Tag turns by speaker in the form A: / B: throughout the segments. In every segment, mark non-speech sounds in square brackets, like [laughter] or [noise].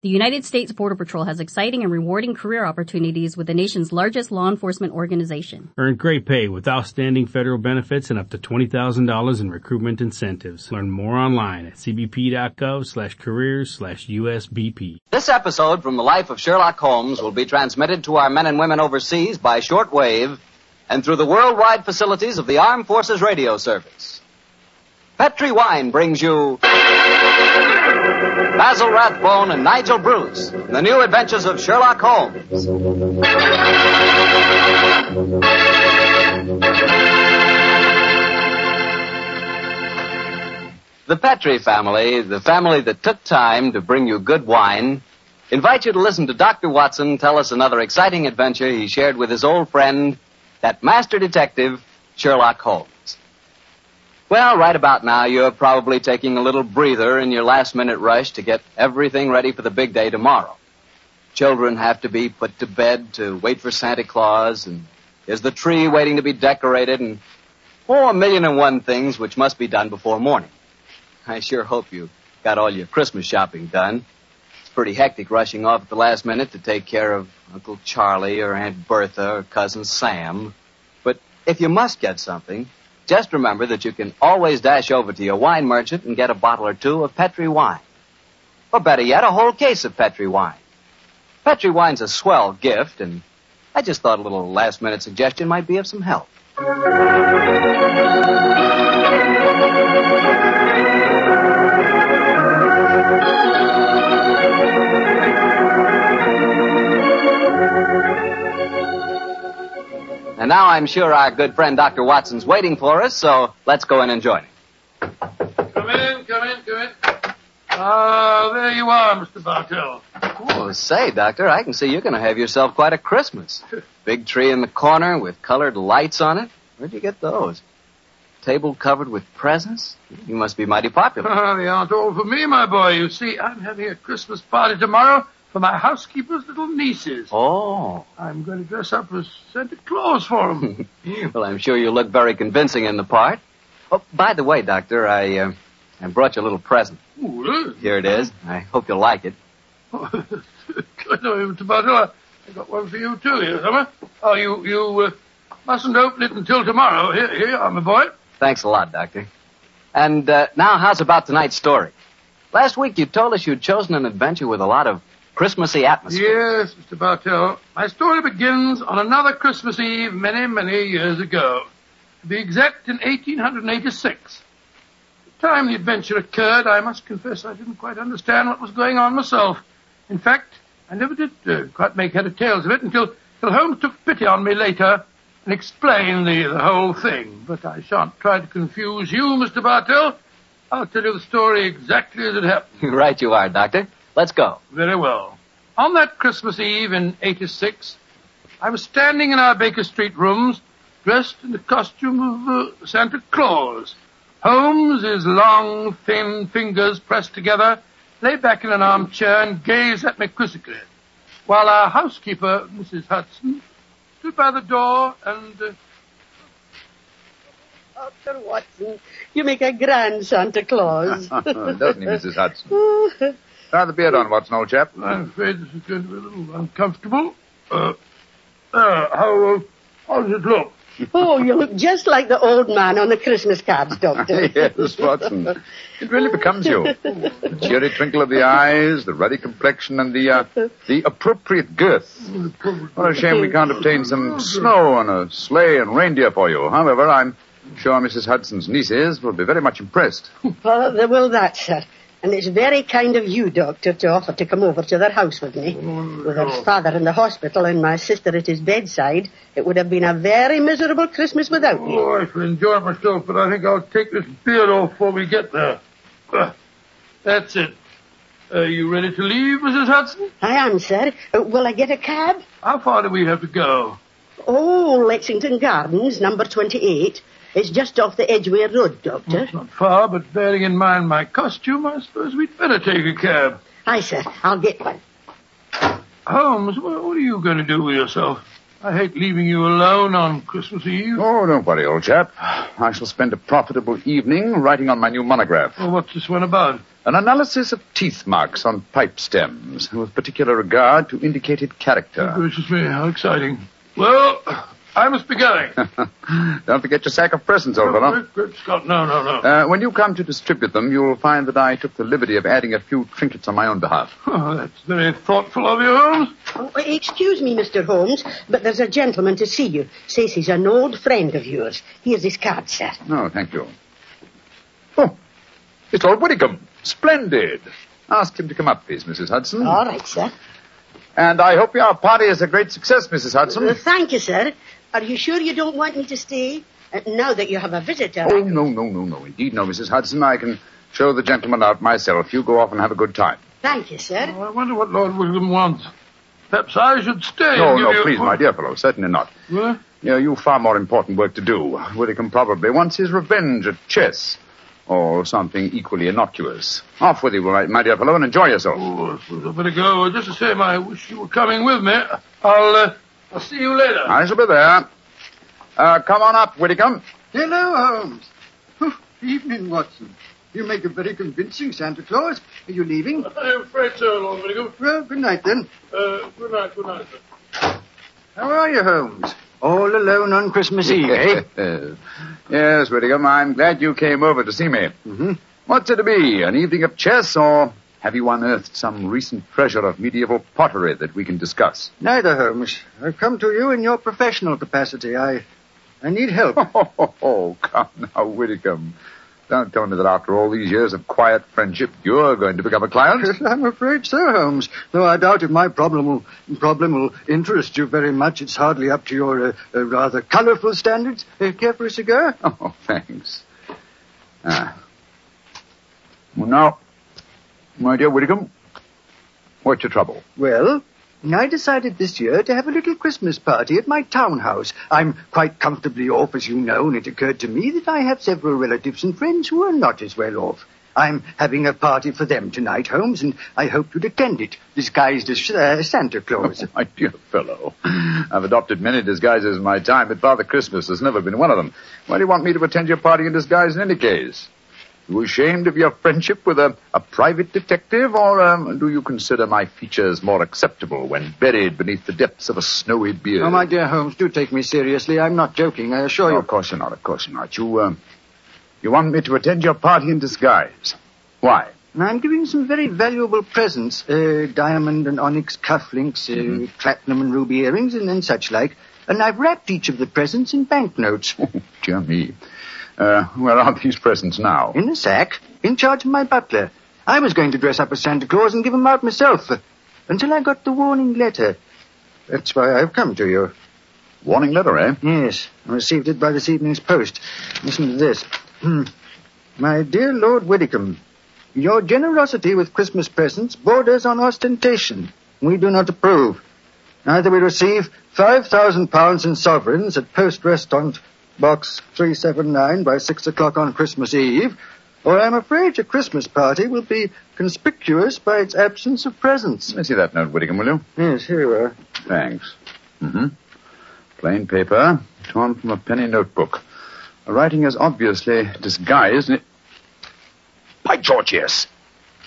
A: The United States Border Patrol has exciting and rewarding career opportunities with the nation's largest law enforcement organization.
B: Earn great pay with outstanding federal benefits and up to $20,000 in recruitment incentives. Learn more online at cbp.gov slash careers slash USBP.
C: This episode from the life of Sherlock Holmes will be transmitted to our men and women overseas by shortwave and through the worldwide facilities of the Armed Forces Radio Service. Petri Wine brings you Basil Rathbone and Nigel Bruce the new adventures of Sherlock Holmes. The Petri family, the family that took time to bring you good wine, invite you to listen to Dr. Watson tell us another exciting adventure he shared with his old friend, that master detective, Sherlock Holmes. Well, right about now, you're probably taking a little breather in your last minute rush to get everything ready for the big day tomorrow. Children have to be put to bed to wait for Santa Claus, and there's the tree waiting to be decorated, and oh, a million and one things which must be done before morning. I sure hope you got all your Christmas shopping done. It's pretty hectic rushing off at the last minute to take care of Uncle Charlie or Aunt Bertha or Cousin Sam. But if you must get something, just remember that you can always dash over to your wine merchant and get a bottle or two of Petri wine. Or better yet, a whole case of Petri wine. Petri wine's a swell gift, and I just thought a little last minute suggestion might be of some help. And now I'm sure our good friend Dr. Watson's waiting for us, so let's go in and join him.
D: Come in, come in, come in. Ah, there you are, Mr. Bartell.
C: Oh, say, Doctor, I can see you're going to have yourself quite a Christmas. Big tree in the corner with colored lights on it. Where'd you get those? Table covered with presents? You must be mighty popular.
D: Ah, they aren't all for me, my boy. You see, I'm having a Christmas party tomorrow for my housekeeper's little nieces.
C: Oh.
D: I'm going to dress up as Santa Claus for them. [laughs]
C: Well, I'm sure you look very convincing in the part. Oh, by the way, Doctor, I, uh, I brought you a little present.
D: Ooh, really?
C: Here it is. I hope you'll like it. [laughs]
D: I know, Mr. Bartell. I got one for you, too, here, Summer. Oh, you, you, uh, mustn't open it until tomorrow. Here, here you are, my boy.
C: Thanks a lot, Doctor. And uh, now, how's about tonight's story? Last week you told us you'd chosen an adventure with a lot of Christmassy atmosphere.
D: Yes, Mr. Bartell. My story begins on another Christmas Eve many, many years ago. To be exact, in 1886. The time the adventure occurred, I must confess I didn't quite understand what was going on myself. In fact, I never did uh, quite make head or tails of it until, until Holmes took pity on me later and explained the, the whole thing. But I shan't try to confuse you, Mr. Bartell. I'll tell you the story exactly as it happened. [laughs]
C: right you are, Doctor. Let's go.
D: Very well. On that Christmas Eve in 86, I was standing in our Baker Street rooms, dressed in the costume of uh, Santa Claus. Holmes, his long, thin fingers pressed together, lay back in an armchair and gazed at me quizzically, while our housekeeper, Mrs. Hudson, stood by the door and... Uh,
E: Dr. Watson, you make a grand Santa Claus.
F: Doesn't he, Mrs. Hudson? [laughs] Try the beard on, Watson, old chap.
D: I'm afraid this is going to be a little uncomfortable. Uh, uh, how, uh, how does it look?
E: oh, you look just like the old man on the Christmas cards, Doctor. [laughs]
F: yes, Watson. It really becomes you. The cheery twinkle of the eyes, the ruddy complexion, and the, uh, the appropriate girth. What a shame we can't obtain some snow on a sleigh and reindeer for you. However, I'm sure Mrs. Hudson's nieces will be very much impressed.
E: Well, they will that, sir. And it's very kind of you, Doctor, to offer to come over to their house with me. With her father in the hospital and my sister at his bedside, it would have been a very miserable Christmas without you.
D: Oh, I shall enjoy myself, but I think I'll take this beard off before we get there. Uh, that's it. Are you ready to leave, Mrs. Hudson?
E: I am, sir. Uh, will I get a cab?
D: How far do we have to go?
E: Oh, Lexington Gardens, number 28. It's just off the Edgware Road, Doctor.
D: It's not far, but bearing in mind my costume, I suppose we'd better take a cab.
E: Aye, sir. I'll get one.
D: Holmes, what what are you going to do with yourself? I hate leaving you alone on Christmas Eve.
F: Oh, don't worry, old chap. I shall spend a profitable evening writing on my new monograph.
D: Well, what's this one about?
F: An analysis of teeth marks on pipe stems, with particular regard to indicated character.
D: Gracious me, how exciting. Well, I must be going. [laughs]
F: Don't forget your sack of presents, old fellow.
D: Good, great Scott, no, no, no.
F: Uh, when you come to distribute them, you'll find that I took the liberty of adding a few trinkets on my own behalf.
D: Oh, that's very thoughtful of you, Holmes.
E: Oh, excuse me, Mr. Holmes, but there's a gentleman to see you. Says he's an old friend of yours. Here's his card, sir.
F: No, thank you. Oh, it's Lord Whittingham. Splendid. Ask him to come up, please, Mrs. Hudson.
E: All right, sir.
F: And I hope your party is a great success, Mrs. Hudson.
E: Uh, thank you, sir. Are you sure you don't want me to stay? Uh, now that you have a visitor.
F: Oh, no, no, no, no. Indeed, no, Mrs. Hudson. I can show the gentleman out myself. You go off and have a good time.
E: Thank you, sir.
D: Oh, I wonder what Lord William wants. Perhaps I should stay.
F: No, no,
D: you...
F: please, my dear fellow. Certainly not.
D: What?
F: You know, you've far more important work to do. Whitcomb probably wants his revenge at chess. Or something equally innocuous. Off with you, my, my dear fellow, and enjoy yourself.
D: Oh, I suppose I better go. Just the same, I wish you were coming with me. I'll, uh, I'll see you later.
F: I shall be there. Uh, come on up, Whitcomb.
G: Hello, Holmes. Oh, evening, Watson. You make a very convincing Santa Claus. Are you leaving?
D: I'm afraid so, Lord Whittingham.
G: Well, good night then.
D: Uh, good night, good night, sir.
G: How are you, Holmes? All alone on Christmas Eve, eh? [laughs]
F: yes, Whittingham, I'm glad you came over to see me.
G: Mm-hmm.
F: What's it to be? An evening of chess, or have you unearthed some recent treasure of medieval pottery that we can discuss?
G: Neither, Holmes. I've come to you in your professional capacity. I, I need help. [laughs]
F: Oh, oh, come now, Whittingham. Don't tell me that after all these years of quiet friendship, you're going to become a client.
G: I'm afraid so, Holmes. Though I doubt if my problem will, problem will interest you very much. It's hardly up to your uh, uh, rather colourful standards. Uh, care for a cigar?
F: Oh, thanks. Ah. Well, now, my dear Whittingham, what's your trouble?
G: Well, I decided this year to have a little Christmas party at my townhouse. I'm quite comfortably off, as you know, and it occurred to me that I have several relatives and friends who are not as well off. I'm having a party for them tonight, Holmes, and I hope you'd attend it, disguised as uh, Santa Claus. [laughs]
F: My dear fellow, I've adopted many disguises in my time, but Father Christmas has never been one of them. Why do you want me to attend your party in disguise in any case? You ashamed of your friendship with a, a private detective, or um, do you consider my features more acceptable when buried beneath the depths of a snowy beard?
G: Oh, my dear Holmes, do take me seriously. I'm not joking, I assure you.
F: of course you're not, of course you're not. You, um, you want me to attend your party in disguise. Why?
G: I'm giving some very valuable presents, uh, diamond and onyx cufflinks, uh, platinum and ruby earrings, and, and such like. And I've wrapped each of the presents in banknotes.
F: Oh, [laughs] dear me. Uh, where are these presents now?
G: In a sack, in charge of my butler. I was going to dress up as Santa Claus and give 'em out myself, uh, until I got the warning letter. That's why I've come to you.
F: Warning letter, eh?
G: Yes, I received it by this evening's post. Listen to this. Hmm. My dear Lord Widdicombe, your generosity with Christmas presents borders on ostentation. We do not approve. Either we receive five thousand pounds in sovereigns at Poste Restante, Box 379 by six o'clock on Christmas Eve, or I'm afraid your Christmas party will be conspicuous by its absence of presents.
F: Let me see that note, Whittingham, will you?
G: Yes, here you are.
F: Thanks. Mm-hmm. Plain paper, torn from a penny notebook. The writing is obviously disguised. It... By George, yes.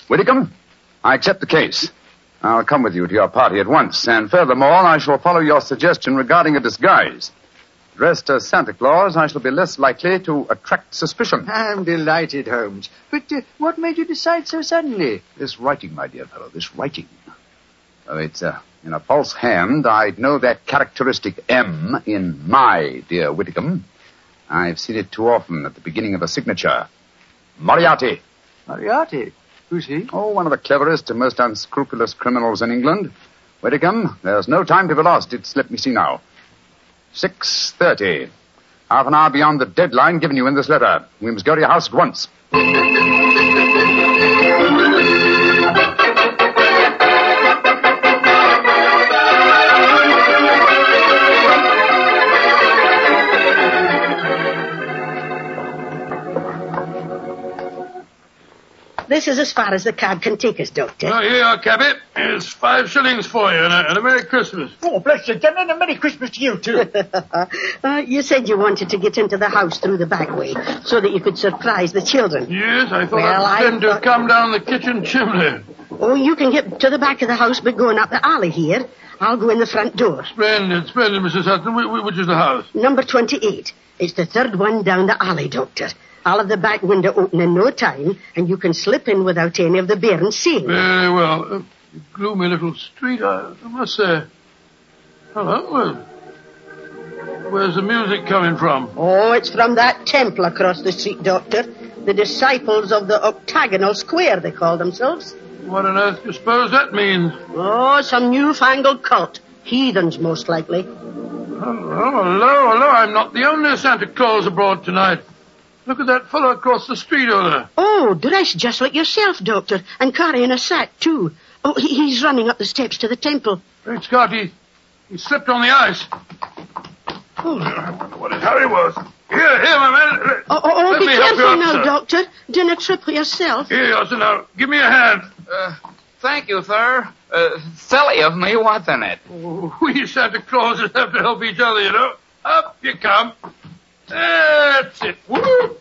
F: Whittingham, I accept the case. I'll come with you to your party at once, and furthermore, I shall follow your suggestion regarding a disguise. Dressed as Santa Claus, I shall be less likely to attract suspicion.
G: I'm delighted, Holmes. But uh, what made you decide so suddenly?
F: This writing, my dear fellow, this writing. Oh, it's uh, in a false hand. I'd know that characteristic M in my dear Whittingham. I've seen it too often at the beginning of a signature. Moriarty.
G: Moriarty. Who's he?
F: Oh, one of the cleverest and most unscrupulous criminals in England. Whittingham, there's no time to be lost. It's, let me see now. 6.30. Half an hour beyond the deadline given you in this letter. We must go to your house at once. [laughs]
E: this is as far as the cab can take us, Doctor.
D: Oh, here you are, cabby. Here's five shillings for you and a, and a Merry Christmas.
G: Oh, bless you, Jim, and a Merry Christmas to you, too. [laughs]
E: uh, you said you wanted to get into the house through the back way so that you could surprise the children.
D: Yes, I thought
E: Well,
D: I'd
E: I
D: pretend to come down the kitchen chimney.
E: Oh, you can get to the back of the house by going up the alley here. I'll go in the front door.
D: Splendid, splendid, Mrs. Hudson. Wh- wh- Which is the house?
E: Number 28. It's the third one down the alley, Doctor. I'll have the back window open in no time, and you can slip in without any of the bairns seeing.
D: Very well. Uh, gloomy little street, I, I must say. Hello, well, where's the music coming from?
E: Oh, it's from that temple across the street, Doctor. The disciples of the octagonal square, they call themselves.
D: What on earth do you suppose that means?
E: Oh, some newfangled cult. Heathens, most likely.
D: Hello, hello, hello. I'm not the only Santa Claus abroad tonight. Look at that fellow across the street over there.
E: Oh, dressed just like yourself, Doctor, and carrying a sack, too. Oh, he, he's running up the steps to the temple.
D: Great Scott, he, he slipped on the ice.
E: Oh,
D: I wonder what his hurry was. Here, here, my man.
E: oh, oh,
D: Let
E: be
D: me help you
E: careful
D: up,
E: now,
D: sir.
E: Doctor. Dinner trip yourself.
D: Here you are, sir. Now, give me a hand.
H: Uh, thank you, sir. Uh, silly of me, wasn't it?
D: Oh, [laughs] we Santa Clauses have to help each other, you know. Up you come. That's it. Woo!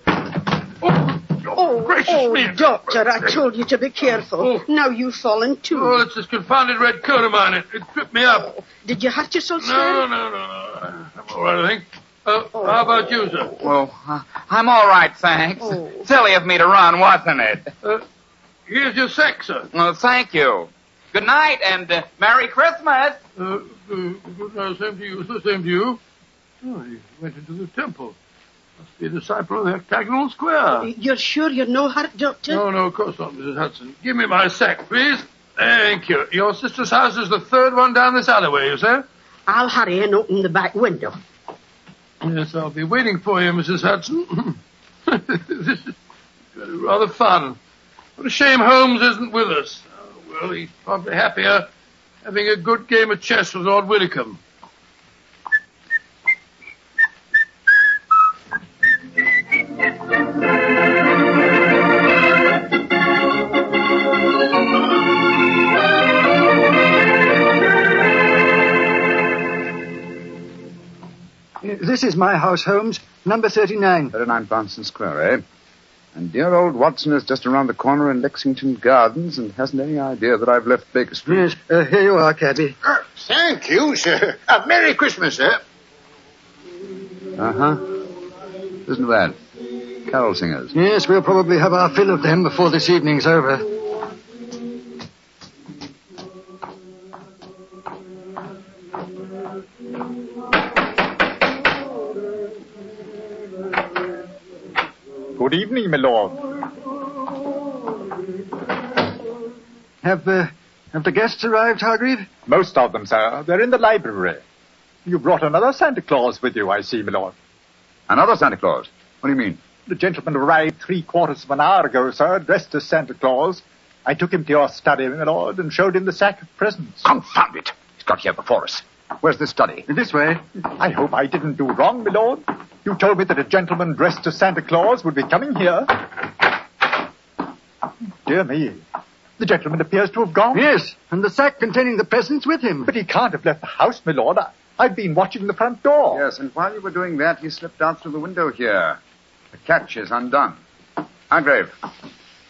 D: Oh,
E: Oh,
D: gracious
E: oh,
D: me.
E: Doctor, I told you to be careful.
D: Oh.
E: Now you've fallen too.
D: Oh, it's this confounded red coat of mine. It, it tripped me up.
E: Did you hurt yourself, sir?
D: No, no, no, no. I'm all right, I think. Uh, How about you, sir?
H: Well, uh, I'm all right, thanks.
E: Oh.
H: Silly of me to run, wasn't it?
D: Uh, here's your sack, sir.
H: Well, thank you. Good night and uh, Merry Christmas.
D: Uh, uh, good night, same to you, sir. Same to you. Oh, he went into the temple. Must be a disciple of the octagonal square.
E: Uh, you're sure you're no hurt, Doctor?
D: No, no, of course not, Mrs. Hudson. Give me my sack, please. Thank you. Your sister's house is the third one down this alleyway, you say?
E: I'll hurry and open the back window.
D: Yes, I'll be waiting for you, Mrs. Hudson. [laughs] this is rather fun. What a shame Holmes isn't with us. Oh, well, he's probably happier having a good game of chess with Lord Widdicombe.
G: This is my house, Holmes. Number 39.
F: 39 Bronson Square, eh? And dear old Watson is just around the corner in Lexington Gardens and hasn't any idea that I've left Baker Street.
G: Yes, uh, here you are, cabby.
I: Thank you, sir. Uh, Merry Christmas, sir.
F: Uh-huh. Listen to that? Carol singers.
G: Yes, we'll probably have our fill of them before this evening's over.
I: Good evening, my lord.
G: Have, uh, have the guests arrived, Hargreave?
I: Most of them, sir. They're in the library. You brought another Santa Claus with you, I see, my lord.
F: Another Santa Claus? What do you mean?
I: The gentleman arrived three quarters of an hour ago, sir, dressed as Santa Claus. I took him to your study, my lord, and showed him the sack of presents.
F: Confound it! He's got here before us. Where's the study?
G: This way.
I: I hope I didn't do wrong, my lord. You told me that a gentleman dressed as Santa Claus would be coming here. Dear me. The gentleman appears to have gone.
G: Yes, and the sack containing the presents with him.
I: But he can't have left the house, my lord. I, I've been watching the front door.
F: Yes, and while you were doing that, he slipped out through the window here. The catch is undone. Hargrave,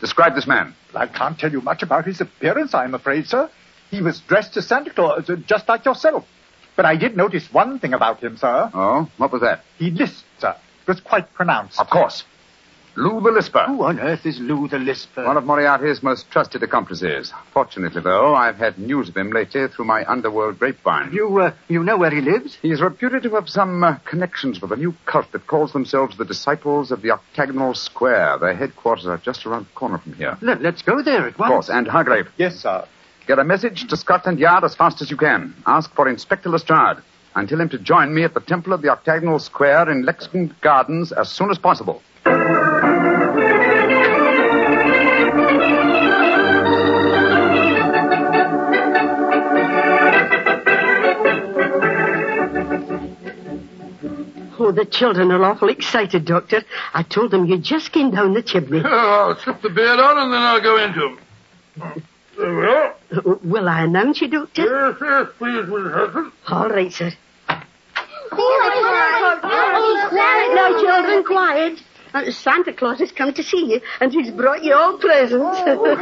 F: describe this man.
I: I can't tell you much about his appearance, I'm afraid, sir. He was dressed as Santa Claus, uh, just like yourself. But I did notice one thing about him, sir.
F: Oh, what was that?
I: He lisped, sir. It was quite pronounced.
F: Of course. Lou the Lisper.
G: Who on earth is Lou the Lisper?
F: One of Moriarty's most trusted accomplices. Fortunately, though, I've had news of him lately through my underworld grapevine.
G: You, uh, you know where he lives?
F: He's reputed to have some uh, connections with a new cult that calls themselves the Disciples of the Octagonal Square. Their headquarters are just around the corner from here.
G: Let, let's go there at once.
F: Of course, and Hargrave,
I: Yes, sir.
F: Get a message to Scotland Yard as fast as you can. Ask for Inspector Lestrade and tell him to join me at the Temple of the Octagonal Square in Lexington Gardens as soon as possible.
E: Oh, the children are awful excited, Doctor. I told them you just came down the chimney. [laughs]
D: Oh, I'll slip the beard on and then I'll go into him. There we are.
E: Will I announce you, Doctor?
D: Yes, yes, please, Mrs. Hudson.
E: All right, sir. Quiet now, children, quiet. Uh, Santa Claus has come to see you, and he's brought you all presents.
D: Hello,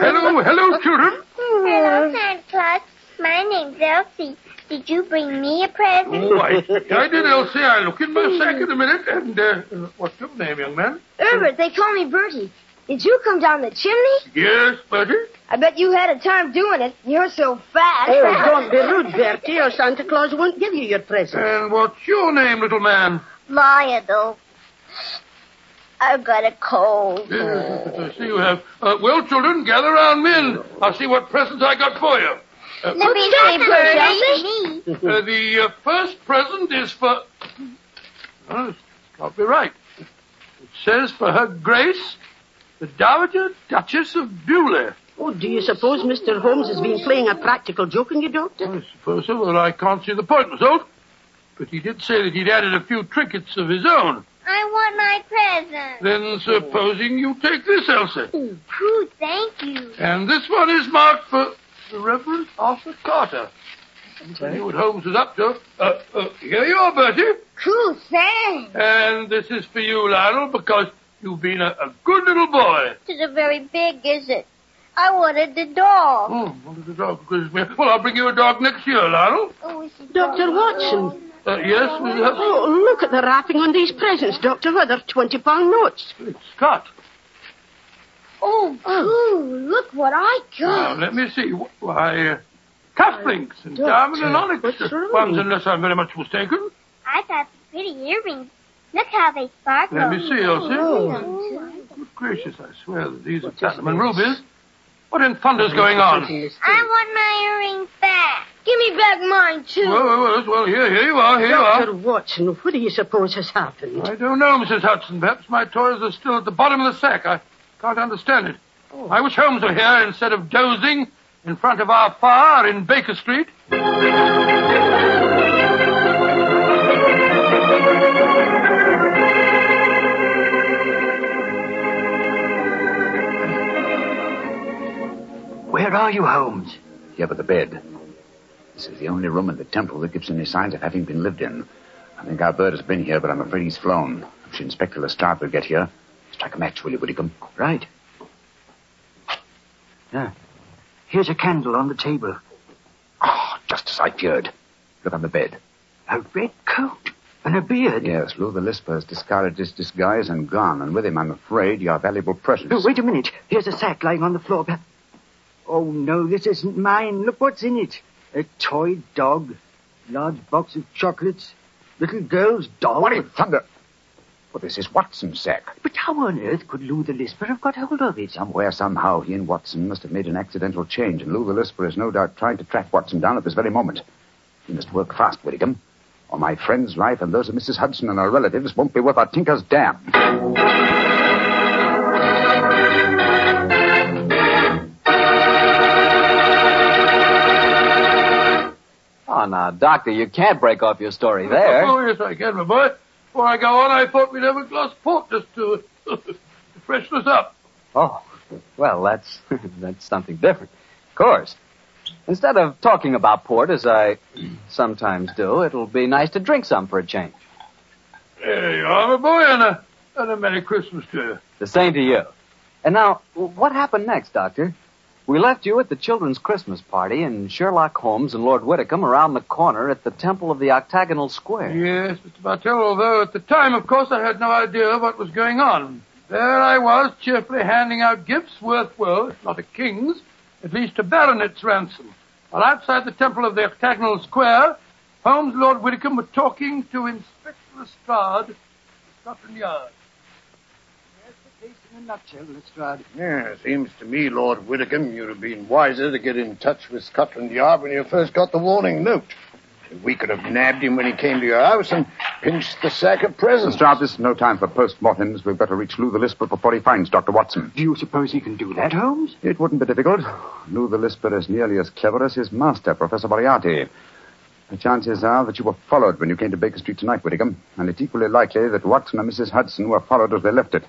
D: hello, children.
J: Hello, Santa Claus. My name's Elsie. Did you bring me a present?
D: Oh, I, I did, Elsie. I look in my sack in a minute. And, uh, what's your name, young man?
J: Herbert, they call me Bertie. Did you come down the chimney?
D: Yes, Bertie.
J: I bet you had a time doing it. You're so fat.
E: oh, don't be rude, Bertie, or Santa Claus won't give you your present.
D: And what's your name, little man?
J: Maya, though. I've got a cold.
D: Yes, I see you have. Uh, well, children, gather round me and I'll see what presents I got for you. Uh,
J: Let me see first, Elsie.
D: uh, the uh, first present is for... Oh, it's got to be right. It says for her grace, the Dowager Duchess of Bewley.
E: Oh, do you suppose Mr. Holmes has been playing a practical joke on you, Doctor?
D: I suppose so, but I can't see the point myself. But he did say that he'd added a few trinkets of his own.
J: I want my present.
D: Then supposing you take this, Elsa.
J: Ooh, thank you.
D: And this one is marked for the Reverend Arthur Carter. I knew what Holmes was up to. Uh, uh, here you are, Bertie.
J: Cool, thanks.
D: And this is for you, Lionel, because you've been a, a good little boy.
J: This is very big, is it? I wanted the dog.
D: Oh, what is a dog? Christmas? Well, I'll bring you a dog next year, Lionel.
J: Oh, it's a
E: Dr. Watson.
D: Uh, yes, Mrs. Hudson?
E: Oh, look at the wrapping on these presents, Doctor. Why, they're 20 pound notes.
D: It's Scott.
J: Oh, cool. Look what I got.
D: Now,
J: got.
D: let me see. Why, uh, cufflinks and diamond and onyx
E: what's wrong?
D: ones, unless I'm very much mistaken.
J: I got some pretty earrings. Look how they sparkle.
D: Let me see, Elsie. Good gracious, I swear that these are platinum and rubies. What in thunder's going on?
J: I want my earrings back. Give me back mine, too.
D: Well, well, well, well, here, here you are, here you
E: Dr.
D: are.
E: Watson, what do you suppose has happened?
D: I don't know, Mrs. Hudson. Perhaps my toys are still at the bottom of the sack. I can't understand it. Oh. I wish Holmes were here instead of dozing in front of our fire in Baker Street.
G: Where are you, Holmes?
F: Here by the bed. This is the only room in the temple that gives any signs of having been lived in. I think our bird has been here, but I'm afraid he's flown. If Inspector Lestrade will get here, strike a match, will you, Whitcomb?
G: Right. Yeah. Here's a candle on the table.
F: Ah, just as I feared. Look on the bed.
G: A red coat and a beard.
F: Yes, Lou the Lisper has discarded his disguise and gone, and with him, I'm afraid, your valuable presents.
G: Oh, wait a minute. Here's a sack lying on the floor. Oh, no, this isn't mine. Look what's in it. A toy dog, large box of chocolates, little girl's doll.
F: What in thunder? Well, this is Watson's sack.
G: But how on earth could Lou the Lisper have got hold of it?
F: Somewhere, somehow, he and Watson must have made an accidental change, and Lou the Lisper is no doubt trying to track Watson down at this very moment. We must work fast, Whittingham, or my friend's life and those of Mrs. Hudson and her relatives won't be worth a tinker's dam.
C: Oh, now, Doctor, you can't break off your story there.
D: Oh, yes, I can, my boy. Before I go on, I thought we'd have a glass of port just to, [laughs] to freshen us up.
C: Oh, well, that's [laughs] that's something different. Of course. Instead of talking about port, as I [clears throat] sometimes do, it'll be nice to drink some for a change.
D: There you are, my boy, and a, and a Merry Christmas to you.
C: The same to you. And now, what happened next, Doctor? We left you at the children's Christmas party, and Sherlock Holmes and Lord Whitcomb around the corner at the Temple of the Octagonal Square.
D: Yes, Mr. Bartell, although at the time, of course, I had no idea what was going on. There I was, cheerfully handing out gifts worth, well, if not a king's, at least a baronet's ransom. While outside the Temple of the Octagonal Square, Holmes and Lord Whitcomb were talking to Inspector Lestrade Scotland Yard.
G: In a nutshell, Lestrade.
K: Yeah, it seems to me, Lord Whitcomb, you'd have been wiser to get in touch with Scotland Yard when you first got the warning note. We could have nabbed him when he came to your house and pinched the sack of presents.
F: Lestrade, this is no time for post-mortems. We've got to reach Lou the Lisper before he finds Dr. Watson.
G: Do you suppose he can do that, Holmes?
F: It wouldn't be difficult. Lou the Lisper is nearly as clever as his master, Professor Moriarty. The chances are that you were followed when you came to Baker Street tonight, Whittingham, and it's equally likely that Watson and Mrs. Hudson were followed as they left it.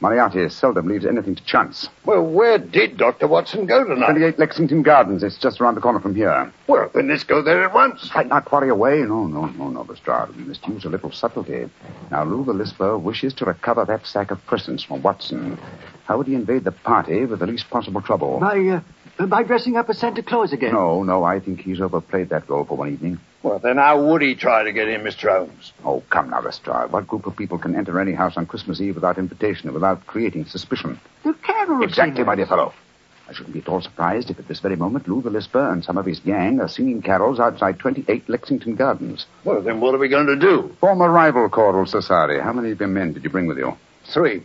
F: Moriarty seldom leaves anything to chance.
K: Well, where did Dr. Watson go tonight?
F: 28 Lexington Gardens. It's just around the corner from here.
K: Well, then let's go there at once.
F: Fight not worry away. No, no, no, no, Lestrade. We must use a little subtlety. Now, Lou the Lisper wishes to recover that sack of presents from Watson. How would he invade the party with the least possible trouble?
G: By, uh, by dressing up as Santa Claus again.
F: No, no, I think he's overplayed that role for one evening.
K: Well, then how would he try to get in, Mr. Holmes?
F: Oh, come now, Lestrade. What group of people can enter any house on Christmas Eve without invitation and without creating suspicion?
G: The carol
F: Exactly, my dear fellow. I shouldn't be at all surprised if at this very moment Lou the Lisper and some of his gang are singing carols outside 28 Lexington Gardens.
K: Well, then what are we going to do?
F: Form a rival choral society. How many of your men did you bring with you?
K: Three.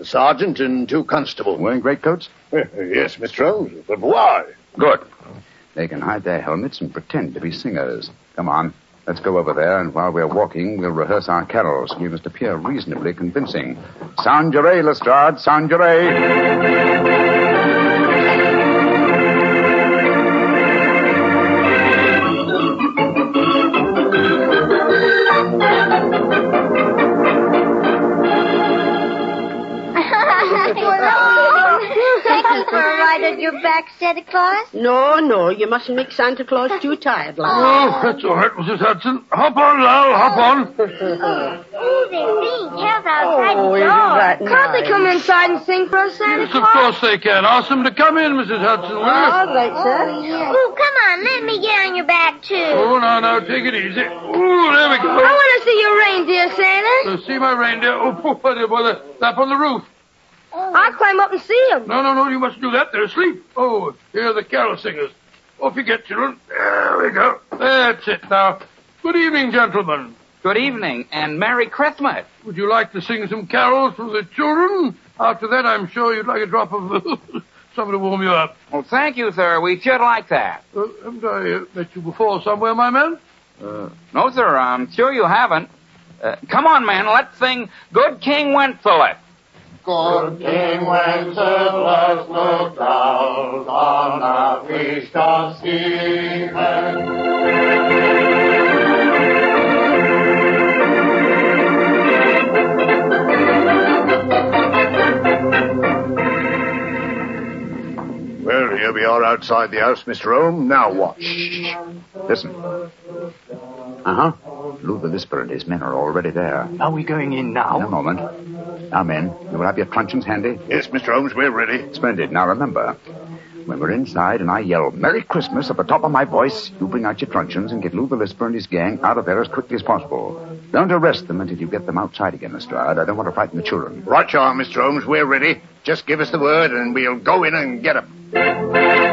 K: A sergeant and two constables.
F: Wearing greatcoats? [laughs]
K: yes, Mr. Holmes. But why?
F: Good. They can hide their helmets and pretend to be singers. Come on. Let's go over there, and while we're walking, we'll rehearse our carols. We must appear reasonably convincing. Sound your A, Lestrade. Sound your A.
J: Thank you for a ride on your back, Santa Claus.
E: No, no, you mustn't make Santa Claus too tired, lad.
D: Oh, that's all right, Mrs. Hudson. Hop on, Lal, hop on.
J: Ooh, they're singing carols outside
E: Oh,
J: the
E: isn't
J: door.
E: that
J: Can't they come inside and sing for us, Santa
D: Yes, of course they can. Ask them to come in, Mrs. Hudson, will you?
E: All right, sir.
J: Ooh, come on, let me get on your back, too.
D: Oh, no, now, take it easy. Ooh, there we go.
J: I want to see your reindeer, Santa.
D: Uh, see my reindeer? Oh, [laughs] what a bother. Up on the roof.
J: I'll climb up and see them.
D: No, no, no, you mustn't do that. They're asleep. Oh, here are the carol singers. Off you get, children. There we go. That's it now. Good evening, gentlemen.
H: Good evening, and Merry Christmas.
D: Would you like to sing some carols for the children? After that, I'm sure you'd like a drop of [laughs] something to warm you up.
H: Well, thank you, sir. We should like that.
D: Uh, haven't I uh, met you before somewhere, my man?
H: Uh, no, sir, I'm sure you haven't. Uh, come on, man, let's sing Good King Wenceslas.
L: Good King Wenceslas looked out on feast of Stephen.
K: Well, here we are outside the house, Mr. Holmes. Now what?
F: Listen. Uh huh. Lou the Lisper and his men are already there.
G: Are we going in now?
F: In a moment. Now, men, you will have your truncheons handy?
K: Yes, Mr. Holmes, we're ready.
F: Splendid. Now, remember, when we're inside and I yell Merry Christmas at the top of my voice, you bring out your truncheons and get Lou the Lisper and his gang out of there as quickly as possible. Don't arrest them until you get them outside again, Lestrade. I don't want to frighten the children.
K: Right you are, Mr. Holmes. We're ready. Just give us the word and we'll go in and get 'em.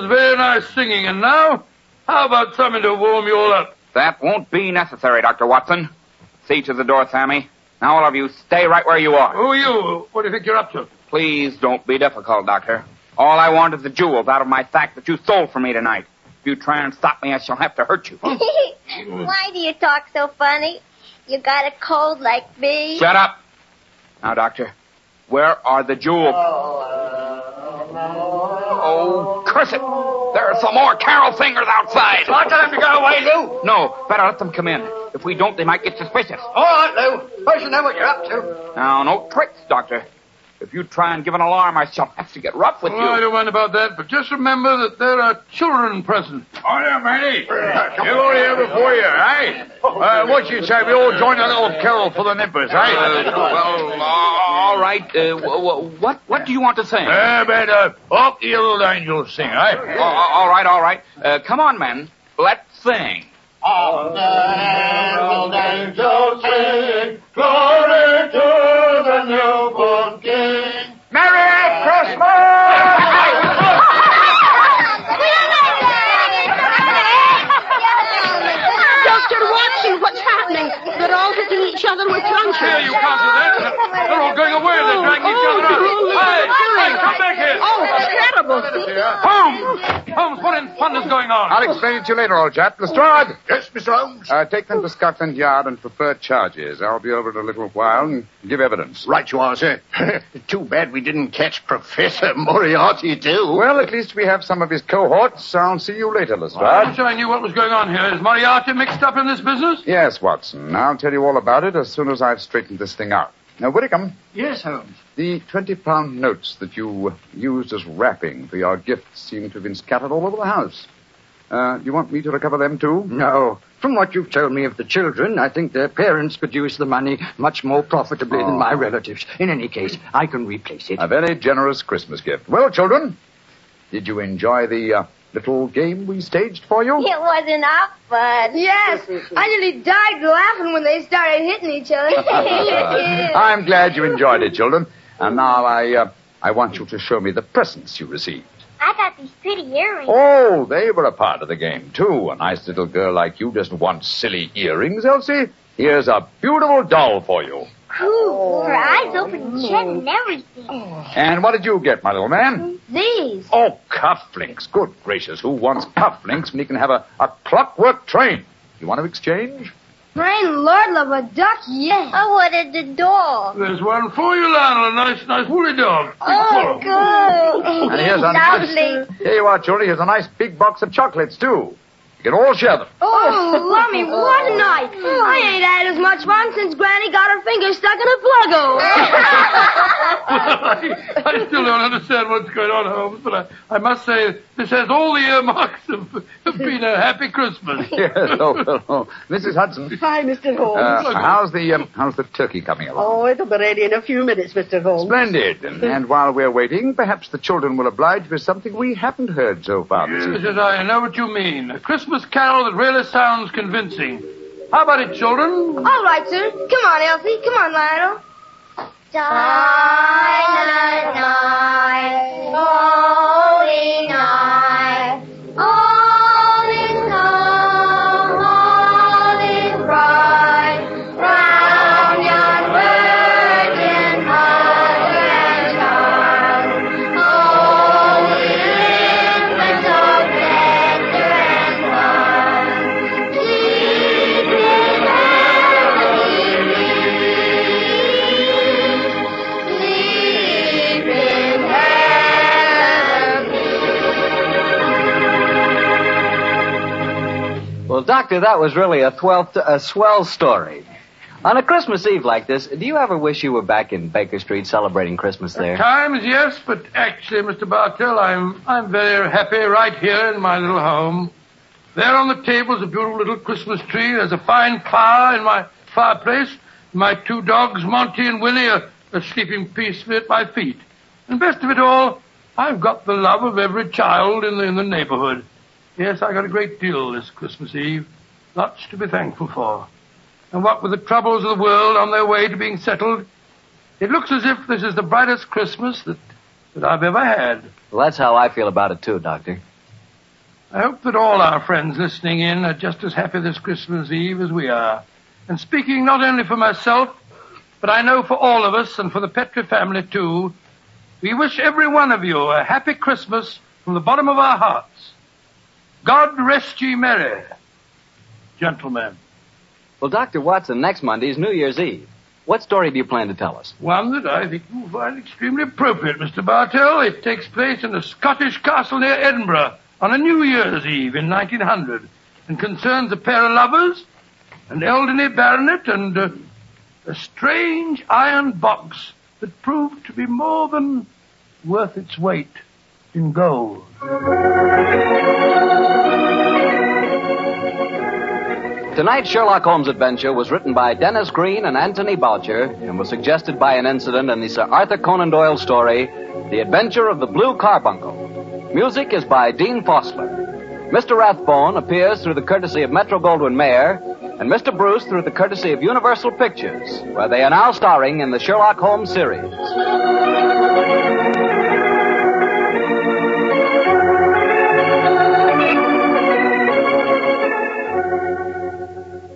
D: Was very nice singing. And now, how about something to warm you all up?
H: That won't be necessary, Dr. Watson. See to the door, Sammy. Now, all of you, stay right where you are.
D: Who are you? What do you think you're up to?
H: Please don't be difficult, Doctor. All I want is the jewels out of my sack that you stole from me tonight. If you try and stop me, I shall have to hurt you. [laughs] [laughs]
J: Why do you talk so funny? You got a cold like me?
H: Shut up. Now, Doctor, where are the jewels? Oh, oh, oh, oh. Curse it! There are some more carol singers outside.
L: Not time to go away, Lou.
H: No, better let them come in. If we don't, they might get suspicious.
L: All right, Lou. I should know what you're up to.
H: Now, no tricks, Doctor. If you try and give an alarm, I shall have to get rough with
D: Oh, I don't mind about that, but just remember that there are children present.
F: Oh, yeah, Manny. [laughs] You're all here before you, eh? Uh, what you say, we all join a little carol for the nippers, eh?
H: Uh, [laughs] well, uh, all right. Uh, wh- wh- what what do you want to sing?
F: Uh, but, uh, up the little angels sing, eh?
H: Oh, all right, all right. Uh, come on, men. Let's sing.
L: On the herald angels sing, glory to the newborn King.
F: Merry Christmas!
E: Dr. Watson, what's happening? They're all hitting each other with
D: Here, you that. They're all going away. They're dragging each other up. Hey, hey, come back here.
E: Terrible,
D: Holmes! Holmes, what in thunder is going on?
F: I'll explain it to you later, old chap. Lestrade!
K: Yes, Mr. Holmes?
F: Uh, take them to Scotland Yard and prefer charges. I'll be over in a little while and give evidence.
K: Right you are, sir. [laughs] Too bad we didn't catch Professor Moriarty, too.
F: Well, at least we have some of his cohorts. I'll see you later, Lestrade.
D: I wish I knew what was going on here. Is Moriarty mixed up in this business?
F: Yes, Watson. I'll tell you all about it as soon as I've straightened this thing out. Now, Whitcomb,
G: Yes, Holmes.
F: the 20 pound notes that you used as wrapping for your gifts seem to have been scattered all over the house. Uh, do you want me to recover them too?
G: No. From what you've told me of the children, I think their parents could use the money much more profitably
F: Oh.
G: than my relatives. In any case, I can replace it.
F: A very generous Christmas gift. Well, children, did you enjoy the uh, little game we staged for you?
J: It was enough fun.
M: Yes, I nearly died laughing when they started hitting each other. [laughs]
F: I'm glad you enjoyed it, children. And now I, uh, I want you to show me the presents you received.
J: I got these pretty earrings.
F: Oh, they were a part of the game, too. A nice little girl like you doesn't want silly earrings, Elsie. Here's a beautiful doll for you.
J: Cool. Her eyes open mm. and shut and everything. Oh.
F: And what did you get, my little man?
M: These.
F: Oh, cufflinks. Good gracious, who wants cufflinks when he can have a, a clockwork train? You want to exchange?
M: Rain, Lord love a duck, yes.
J: I wanted the dog.
D: There's one for you, Lionel. A nice, nice woolly dog.
J: Oh, good.
F: And here's a
J: Lovely.
F: nice... Here you are, Julie. Here's a nice big box of chocolates, too. You can all share them.
M: Oh, Lummy, what a night. I ain't had as much fun since Granny got her finger stuck in a plug-o.
D: I, [laughs] [laughs] I still don't understand what's going on, Holmes, but I, I must say this has all the earmarks of, of being a happy Christmas. [laughs]
F: yes, oh, oh, oh. Mrs. Hudson.
E: Hi, Mr. Holmes.
F: Uh, how's the um, how's the turkey coming along?
E: Oh, it'll be ready in a few minutes, Mr. Holmes.
F: Splendid. And, and while we're waiting, perhaps the children will oblige with something we haven't heard so far
D: Yes, yes, I know what you mean. A Christmas carol that really sounds convincing. How about it, children?
M: All right, sir. Come on, Elsie. Come on, Lionel.
J: Silent night, holy night,
C: Doctor, that was really a, twelfth, a swell story. On a Christmas Eve like this, do you ever wish you were back in Baker Street celebrating Christmas there?
D: Times, yes, but actually, Mr. Bartell, I'm I'm very happy right here in my little home. There on the table is a beautiful little Christmas tree. There's a fine fire in my fireplace. My two dogs, Monty and Willie, are, are sleeping peacefully at my feet. And best of it all, I've got the love of every child in the in the neighborhood. Yes, I got a great deal this Christmas Eve. Lots to be thankful for. And what with the troubles of the world on their way to being settled, it looks as if this is the brightest Christmas that, that I've ever had.
C: Well, that's how I feel about it too, Doctor.
D: I hope that all our friends listening in are just as happy this Christmas Eve as we are. And speaking not only for myself, but I know for all of us and for the Petri family too, we wish every one of you a happy Christmas from the bottom of our hearts. God rest ye merry, gentlemen.
C: Well, Dr. Watson, next Monday is New Year's Eve. What story do you plan to tell us?
D: One that I think you will find extremely appropriate, Mr. Bartell. It takes place in a Scottish castle near Edinburgh on a New Year's Eve in 1900 and concerns a pair of lovers, an elderly baronet, and uh, a strange iron box that proved to be more than worth its weight in gold.
C: Tonight's Sherlock Holmes adventure was written by Denis Green and Anthony Boucher and was suggested by an incident in the Sir Arthur Conan Doyle story, The Adventure of the Blue Carbuncle. Music is by Dean Fossler. Mr. Rathbone appears through the courtesy of Metro Goldwyn Mayer, and Mr. Bruce through the courtesy of Universal Pictures, where they are now starring in the Sherlock Holmes series.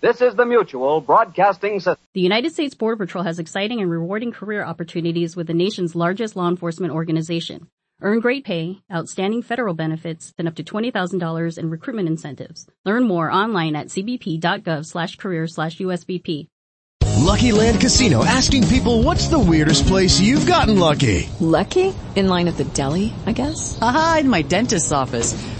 C: This is the Mutual Broadcasting System.
A: The United States Border Patrol has exciting and rewarding career opportunities with the nation's largest law enforcement organization. Earn great pay, outstanding federal benefits, and up to $20,000 in recruitment incentives. Learn more online at cbp.gov slash career slash USBP.
N: Lucky Land Casino asking people what's the weirdest place you've gotten lucky?
O: Lucky? In line at the deli, I guess?
P: Aha, in my dentist's office.